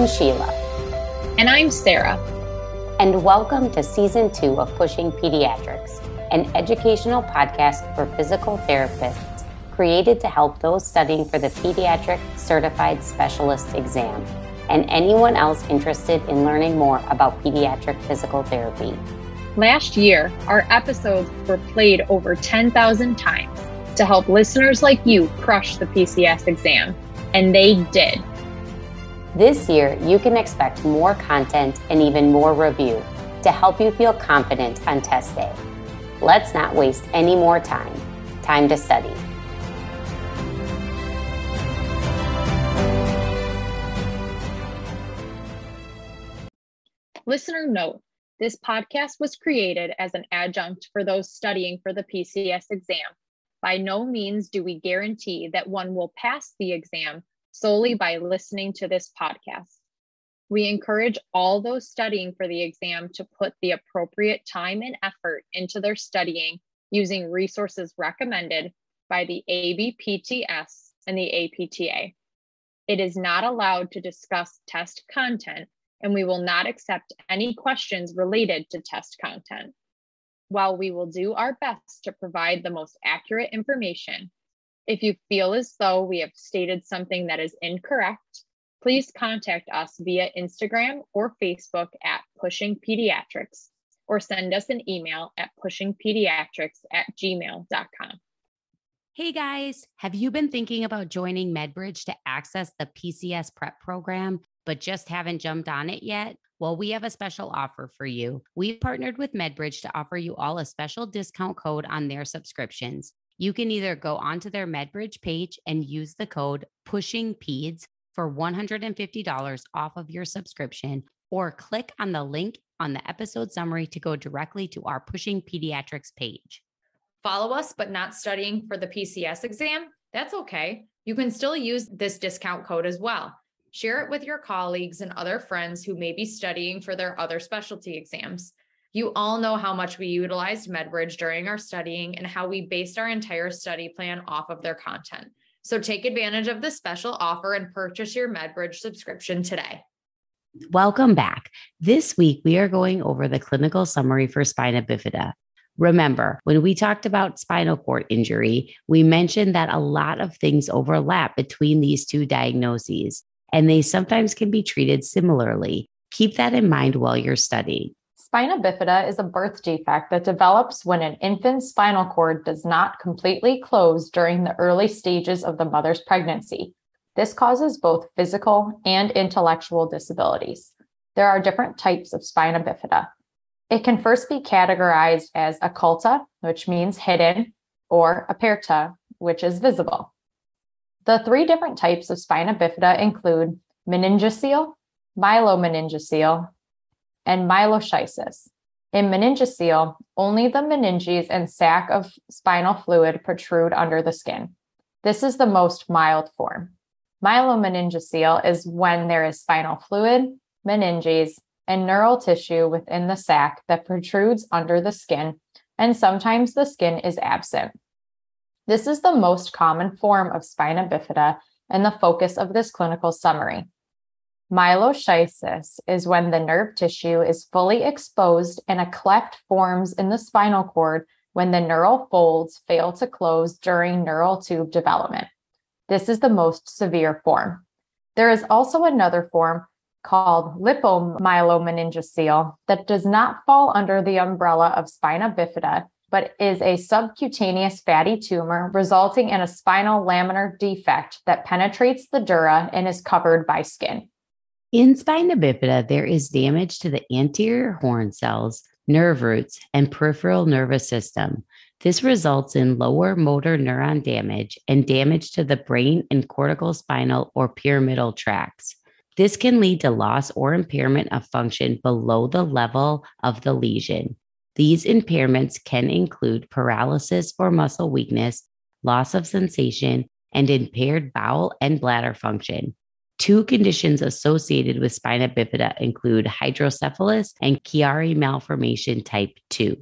I'm Sheila. And I'm Sarah. And welcome to season two of Pushing Pediatrics, an educational podcast for physical therapists created to help those studying for the Pediatric Certified Specialist exam and anyone else interested in learning more about pediatric physical therapy. Last year, our episodes were played over 10,000 times to help listeners like you crush the PCS exam, and they did. This year, you can expect more content and even more review to help you feel confident on test day. Let's not waste any more time. Time to study. Listener note this podcast was created as an adjunct for those studying for the PCS exam. By no means do we guarantee that one will pass the exam solely by listening to this podcast. We encourage all those studying for the exam to put the appropriate time and effort into their studying using resources recommended by the ABPTS and the APTA. It is not allowed to discuss test content, and we will not accept any questions related to test content. While we will do our best to provide the most accurate information, if you feel as though we have stated something that is incorrect, please contact us via Instagram or Facebook at Pushing Pediatrics or send us an email at pushingpediatrics at gmail.com. Hey guys, have you been thinking about joining MedBridge to access the PCS prep program, but just haven't jumped on it yet? Well, we have a special offer for you. We've partnered with MedBridge to offer you all a special discount code on their subscriptions you can either go onto their MedBridge page and use the code PUSHINGPEDS for $150 off of your subscription, or click on the link on the episode summary to go directly to our Pushing Pediatrics page. Follow us, but not studying for the PCS exam? That's okay. You can still use this discount code as well. Share it with your colleagues and other friends who may be studying for their other specialty exams. You all know how much we utilized MedBridge during our studying and how we based our entire study plan off of their content. So take advantage of this special offer and purchase your MedBridge subscription today. Welcome back. This week, we are going over the clinical summary for spina bifida. Remember, when we talked about spinal cord injury, we mentioned that a lot of things overlap between these two diagnoses, and they sometimes can be treated similarly. Keep that in mind while you're studying. Spina bifida is a birth defect that develops when an infant's spinal cord does not completely close during the early stages of the mother's pregnancy. This causes both physical and intellectual disabilities. There are different types of spina bifida. It can first be categorized as occulta, which means hidden, or aperta, which is visible. The three different types of spina bifida include meningocele, myelomeningocele, and myeloschisis. In meningocele, only the meninges and sac of spinal fluid protrude under the skin. This is the most mild form. Myelomeningocele is when there is spinal fluid, meninges, and neural tissue within the sac that protrudes under the skin, and sometimes the skin is absent. This is the most common form of spina bifida and the focus of this clinical summary. Myeloschisis is when the nerve tissue is fully exposed and a cleft forms in the spinal cord when the neural folds fail to close during neural tube development. This is the most severe form. There is also another form called lipomyelomeningocele that does not fall under the umbrella of spina bifida, but is a subcutaneous fatty tumor resulting in a spinal laminar defect that penetrates the dura and is covered by skin. In spina bifida, there is damage to the anterior horn cells, nerve roots, and peripheral nervous system. This results in lower motor neuron damage and damage to the brain and cortical spinal or pyramidal tracts. This can lead to loss or impairment of function below the level of the lesion. These impairments can include paralysis or muscle weakness, loss of sensation, and impaired bowel and bladder function. Two conditions associated with spina bifida include hydrocephalus and Chiari malformation type 2.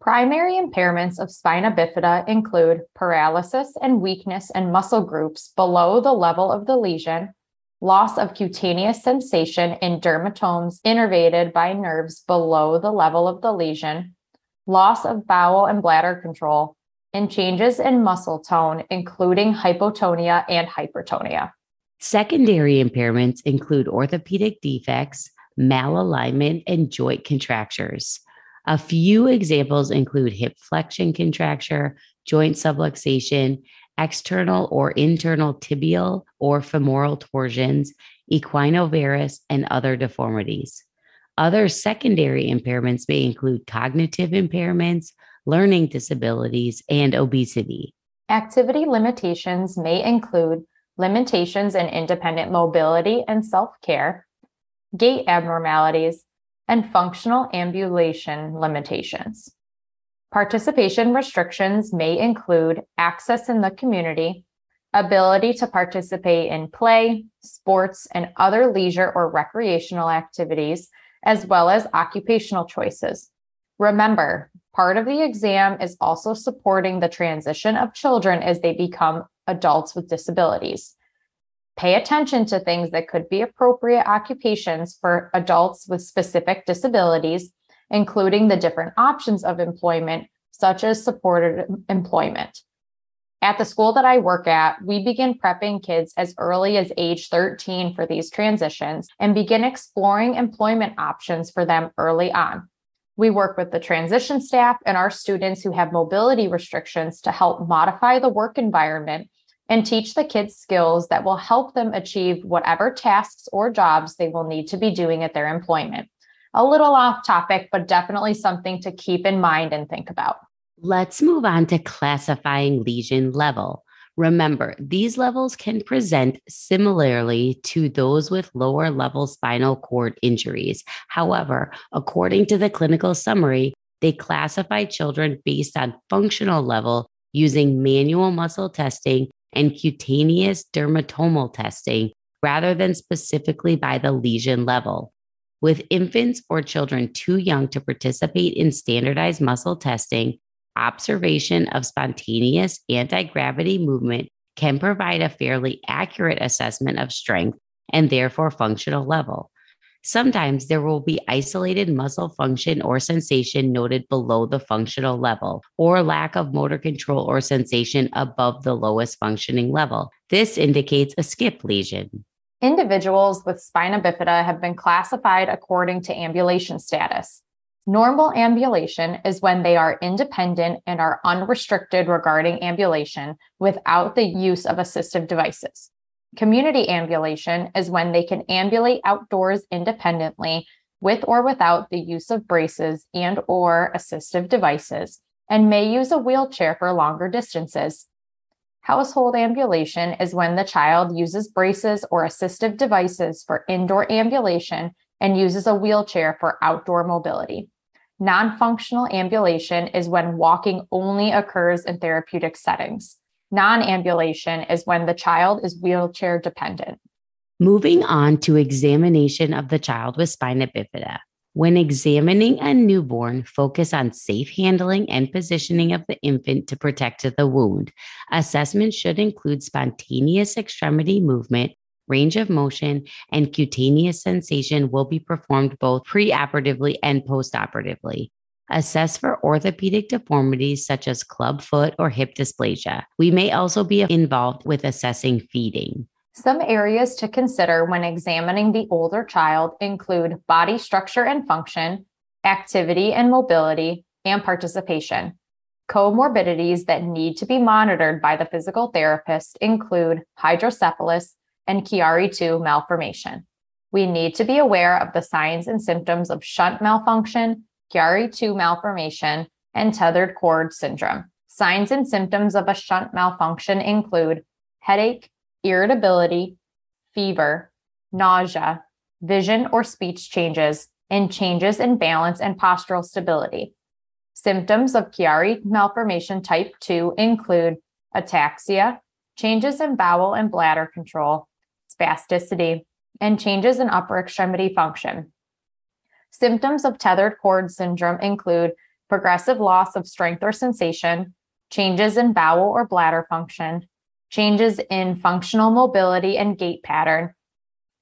Primary impairments of spina bifida include paralysis and weakness in muscle groups below the level of the lesion, loss of cutaneous sensation in dermatomes innervated by nerves below the level of the lesion, loss of bowel and bladder control, and changes in muscle tone, including hypotonia and hypertonia. Secondary impairments include orthopedic defects, malalignment, and joint contractures. A few examples include hip flexion contracture, joint subluxation, external or internal tibial or femoral torsions, equinovarus, and other deformities. Other secondary impairments may include cognitive impairments, learning disabilities, and obesity. Activity limitations may include limitations in independent mobility and self care, gait abnormalities, and functional ambulation limitations. Participation restrictions may include access in the community, ability to participate in play, sports, and other leisure or recreational activities, as well as occupational choices. Remember, part of the exam is also supporting the transition of children as they become adults with disabilities. Pay attention to things that could be appropriate occupations for adults with specific disabilities, including the different options of employment, such as supported employment. At the school that I work at, we begin prepping kids as early as age 13 for these transitions and begin exploring employment options for them early on. We work with the transition staff and our students who have mobility restrictions to help modify the work environment and teach the kids skills that will help them achieve whatever tasks or jobs they will need to be doing at their employment. A little off topic, but definitely something to keep in mind and think about. Let's move on to classifying lesion level. Remember, these levels can present similarly to those with lower level spinal cord injuries. However, according to the clinical summary, they classify children based on functional level using manual muscle testing and cutaneous dermatomal testing rather than specifically by the lesion level. With infants or children too young to participate in standardized muscle testing, observation of spontaneous anti gravity movement can provide a fairly accurate assessment of strength and therefore functional level. Sometimes there will be isolated muscle function or sensation noted below the functional level, or lack of motor control or sensation above the lowest functioning level. This indicates a skip lesion. Individuals with spina bifida have been classified according to ambulation status. Normal ambulation is when they are independent and are unrestricted regarding ambulation without the use of assistive devices. Community ambulation is when they can ambulate outdoors independently with or without the use of braces and or assistive devices and may use a wheelchair for longer distances. Household ambulation is when the child uses braces or assistive devices for indoor ambulation and uses a wheelchair for outdoor mobility. Non functional ambulation is when walking only occurs in therapeutic settings. Non ambulation is when the child is wheelchair dependent. Moving on to examination of the child with spina bifida. When examining a newborn, focus on safe handling and positioning of the infant to protect the wound. Assessment should include spontaneous extremity movement, range of motion, and cutaneous sensation will be performed both preoperatively and postoperatively. Assess for orthopedic deformities such as club foot or hip dysplasia. We may also be involved with assessing feeding. Some areas to consider when examining the older child include body structure and function, activity and mobility, and participation. Comorbidities that need to be monitored by the physical therapist include hydrocephalus and Chiari2 malformation. We need to be aware of the signs and symptoms of shunt malfunction, Chiari2 malformation, and tethered cord syndrome. Signs and symptoms of a shunt malfunction include headache, irritability, fever, nausea, vision or speech changes, and changes in balance and postural stability. Symptoms of Chiari malformation type 2 include ataxia, changes in bowel and bladder control, spasticity, and changes in upper extremity function. Symptoms of tethered cord syndrome include progressive loss of strength or sensation, changes in bowel or bladder function, changes in functional mobility and gait pattern,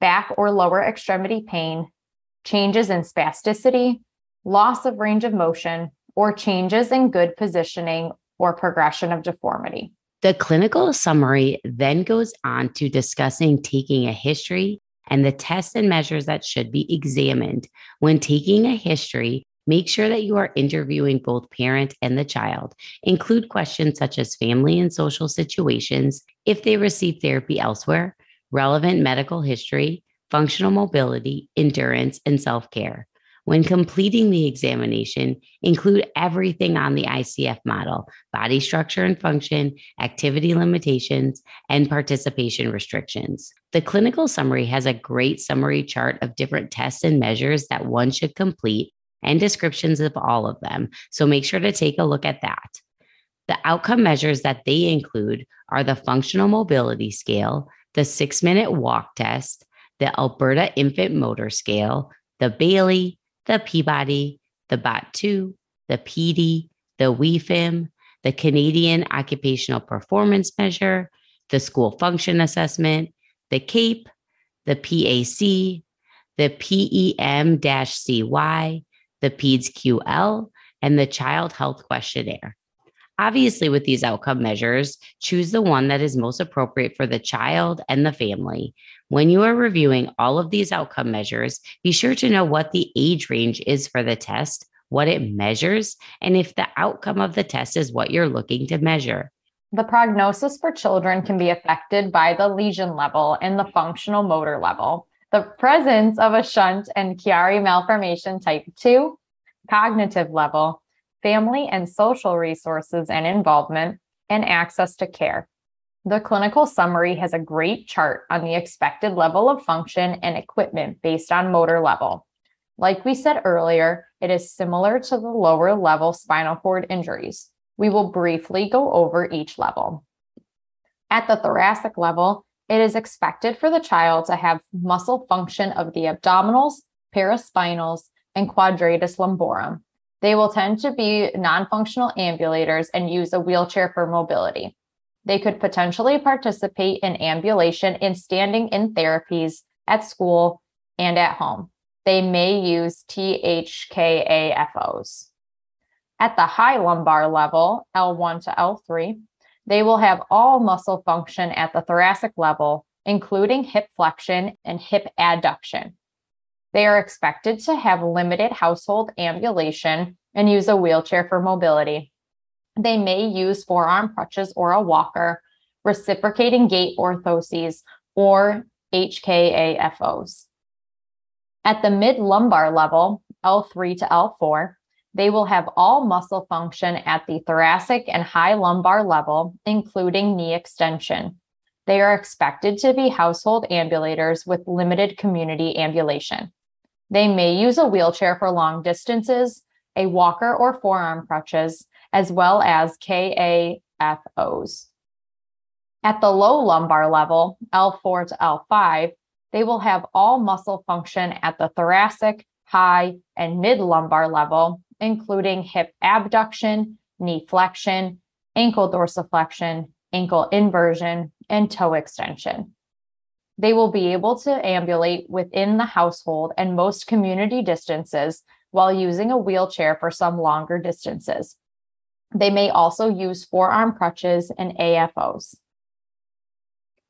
back or lower extremity pain, changes in spasticity, loss of range of motion, or changes in good positioning or progression of deformity. The clinical summary then goes on to discussing taking a history and the tests and measures that should be examined. When taking a history, make sure that you are interviewing both parent and the child. Include questions such as family and social situations, if they receive therapy elsewhere, relevant medical history, functional mobility, endurance, and self care. When completing the examination, include everything on the ICF model body structure and function, activity limitations, and participation restrictions. The clinical summary has a great summary chart of different tests and measures that one should complete and descriptions of all of them. So make sure to take a look at that. The outcome measures that they include are the functional mobility scale, the six minute walk test, the Alberta Infant Motor Scale, the Bayley, the Peabody, the BOT2, the PD, the WeeFIM, the Canadian Occupational Performance Measure, the School Function Assessment, the CAPE, the PAC, the PEM CY, the PEDS QL, and the Child Health Questionnaire. Obviously, with these outcome measures, choose the one that is most appropriate for the child and the family. When you are reviewing all of these outcome measures, be sure to know what the age range is for the test, what it measures, and if the outcome of the test is what you're looking to measure. The prognosis for children can be affected by the lesion level and the functional motor level, the presence of a shunt and Chiari malformation type 2, cognitive level, family and social resources and involvement, and access to care. The clinical summary has a great chart on the expected level of function and equipment based on motor level. Like we said earlier, it is similar to the lower level spinal cord injuries. We will briefly go over each level. At the thoracic level, it is expected for the child to have muscle function of the abdominals, paraspinals, and quadratus lumborum. They will tend to be non functional ambulators and use a wheelchair for mobility. They could potentially participate in ambulation and standing in therapies at school and at home. They may use THKAFOs. At the high lumbar level, L1 to L3, they will have all muscle function at the thoracic level, including hip flexion and hip adduction. They are expected to have limited household ambulation and use a wheelchair for mobility. They may use forearm crutches or a walker, reciprocating gait orthoses, or HKAFOs. At the mid lumbar level, L3 to L4, they will have all muscle function at the thoracic and high lumbar level, including knee extension. They are expected to be household ambulators with limited community ambulation. They may use a wheelchair for long distances, a walker or forearm crutches, as well as KAFOs. At the low lumbar level, L4 to L5, they will have all muscle function at the thoracic, high, and mid lumbar level, including hip abduction, knee flexion, ankle dorsiflexion, ankle inversion, and toe extension. They will be able to ambulate within the household and most community distances while using a wheelchair for some longer distances. They may also use forearm crutches and AFOs.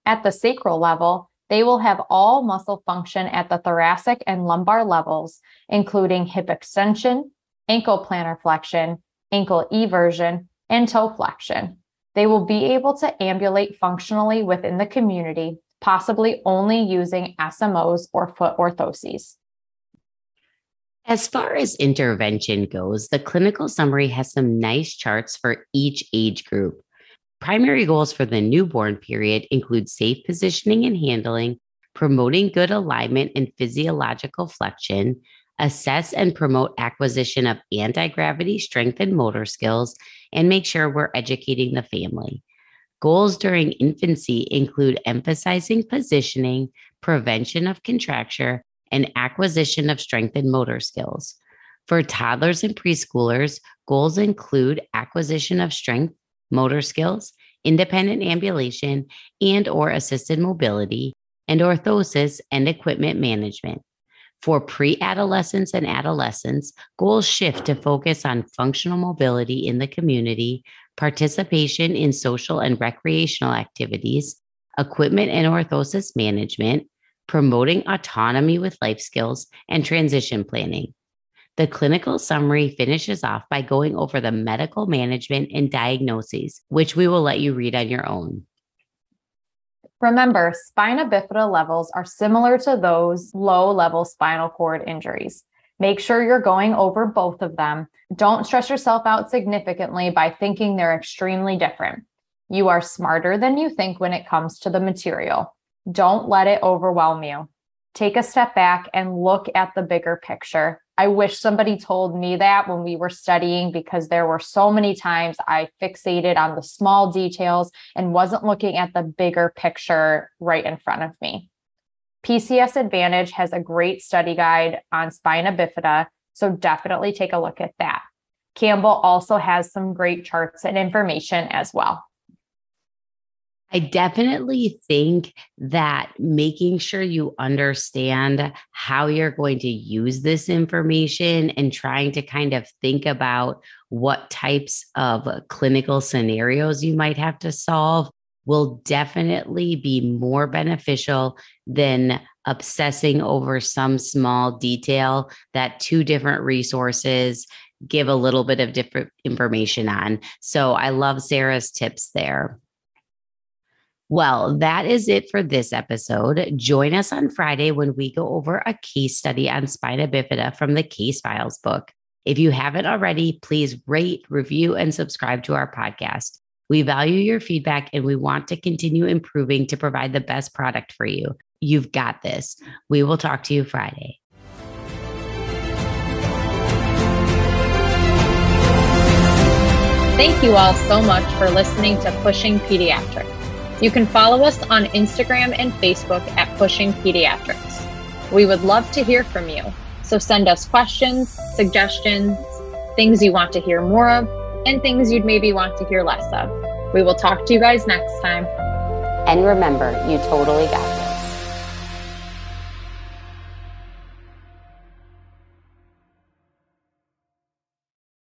At the sacral level, they will have all muscle function at the thoracic and lumbar levels, including hip extension, ankle plantar flexion, ankle eversion, and toe flexion. They will be able to ambulate functionally within the community possibly only using SMOs or foot orthoses. As far as intervention goes, the clinical summary has some nice charts for each age group. Primary goals for the newborn period include safe positioning and handling, promoting good alignment and physiological flexion, assess and promote acquisition of anti gravity strength and motor skills, and make sure we're educating the family. Goals during infancy include emphasizing positioning, prevention of contracture, and acquisition of strength and motor skills. For toddlers and preschoolers, goals include acquisition of strength, motor skills, independent ambulation, and or assisted mobility, and orthosis and equipment management. For pre adolescents and adolescents, goals shift to focus on functional mobility in the community, participation in social and recreational activities, equipment and orthosis management, promoting autonomy with life skills, and transition planning. The clinical summary finishes off by going over the medical management and diagnoses, which we will let you read on your own. Remember, spina bifida levels are similar to those low level spinal cord injuries. Make sure you're going over both of them. Don't stress yourself out significantly by thinking they're extremely different. You are smarter than you think when it comes to the material. Don't let it overwhelm you. Take a step back and look at the bigger picture. I wish somebody told me that when we were studying because there were so many times I fixated on the small details and wasn't looking at the bigger picture right in front of me. PCS Advantage has a great study guide on spina bifida, so definitely take a look at that. Campbell also has some great charts and information as well. I definitely think that making sure you understand how you're going to use this information and trying to kind of think about what types of clinical scenarios you might have to solve will definitely be more beneficial than obsessing over some small detail that two different resources give a little bit of different information on. So I love Sarah's tips there. Well, that is it for this episode. Join us on Friday when we go over a case study on spina bifida from the Case Files book. If you haven't already, please rate, review, and subscribe to our podcast. We value your feedback and we want to continue improving to provide the best product for you. You've got this. We will talk to you Friday. Thank you all so much for listening to Pushing Pediatrics. You can follow us on Instagram and Facebook at Pushing Pediatrics. We would love to hear from you. So send us questions, suggestions, things you want to hear more of, and things you'd maybe want to hear less of. We will talk to you guys next time. And remember, you totally got this.